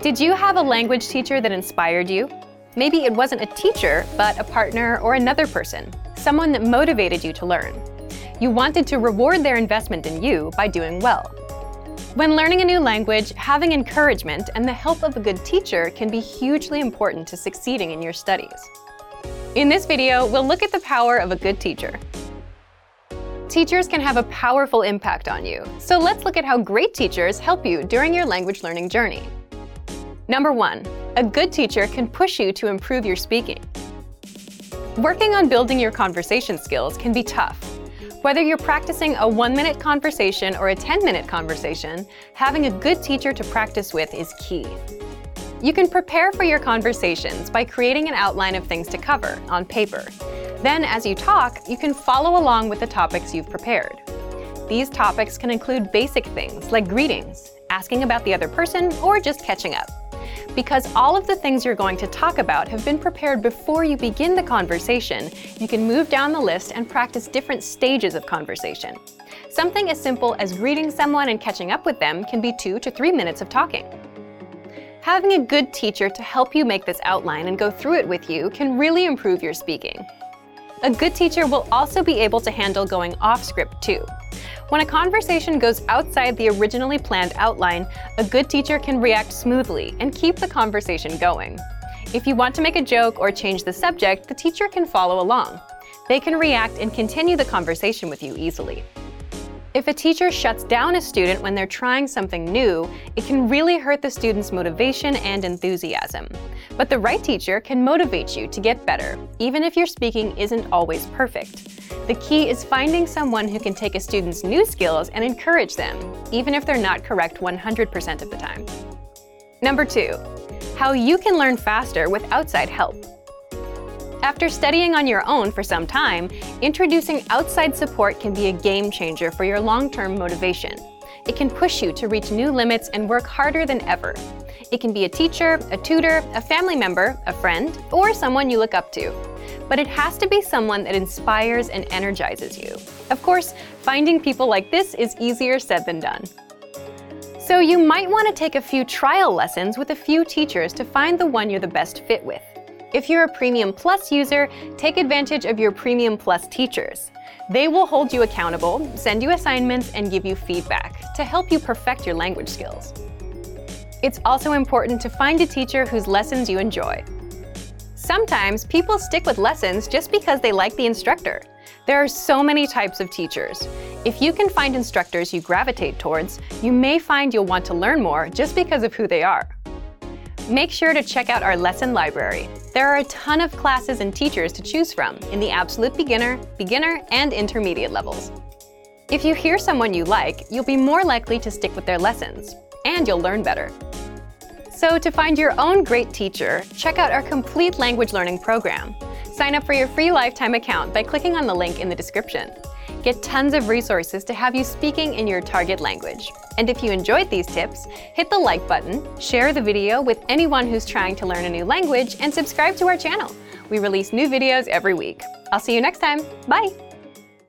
Did you have a language teacher that inspired you? Maybe it wasn't a teacher, but a partner or another person, someone that motivated you to learn. You wanted to reward their investment in you by doing well. When learning a new language, having encouragement and the help of a good teacher can be hugely important to succeeding in your studies. In this video, we'll look at the power of a good teacher. Teachers can have a powerful impact on you, so let's look at how great teachers help you during your language learning journey. Number one, a good teacher can push you to improve your speaking. Working on building your conversation skills can be tough. Whether you're practicing a one-minute conversation or a 10-minute conversation, having a good teacher to practice with is key. You can prepare for your conversations by creating an outline of things to cover on paper. Then, as you talk, you can follow along with the topics you've prepared. These topics can include basic things like greetings, asking about the other person, or just catching up because all of the things you're going to talk about have been prepared before you begin the conversation, you can move down the list and practice different stages of conversation. Something as simple as greeting someone and catching up with them can be two to three minutes of talking. Having a good teacher to help you make this outline and go through it with you can really improve your speaking. A good teacher will also be able to handle going off script too. When a conversation goes outside the originally planned outline, a good teacher can react smoothly and keep the conversation going. If you want to make a joke or change the subject, the teacher can follow along. They can react and continue the conversation with you easily. If a teacher shuts down a student when they're trying something new, it can really hurt the student's motivation and enthusiasm. But the right teacher can motivate you to get better, even if your speaking isn't always perfect. The key is finding someone who can take a student's new skills and encourage them, even if they're not correct 100% of the time. Number two, how you can learn faster with outside help. After studying on your own for some time, introducing outside support can be a game changer for your long-term motivation. It can push you to reach new limits and work harder than ever. It can be a teacher, a tutor, a family member, a friend, or someone you look up to. But it has to be someone that inspires and energizes you. Of course, finding people like this is easier said than done. So you might want to take a few trial lessons with a few teachers to find the one you're the best fit with. If you're a Premium Plus user, take advantage of your Premium Plus teachers. They will hold you accountable, send you assignments, and give you feedback to help you perfect your language skills. It's also important to find a teacher whose lessons you enjoy. Sometimes people stick with lessons just because they like the instructor. There are so many types of teachers. If you can find instructors you gravitate towards, you may find you'll want to learn more just because of who they are. Make sure to check out our lesson library. There are a ton of classes and teachers to choose from in the absolute beginner, beginner, and intermediate levels. If you hear someone you like, you'll be more likely to stick with their lessons, and you'll learn better. So to find your own great teacher, check out our complete language learning program. Sign up for your free lifetime account by clicking on the link in the description. Get tons of resources to have you speaking in your target language. And if you enjoyed these tips, hit the like button, share the video with anyone who's trying to learn a new language, and subscribe to our channel. We release new videos every week. I'll see you next time. Bye!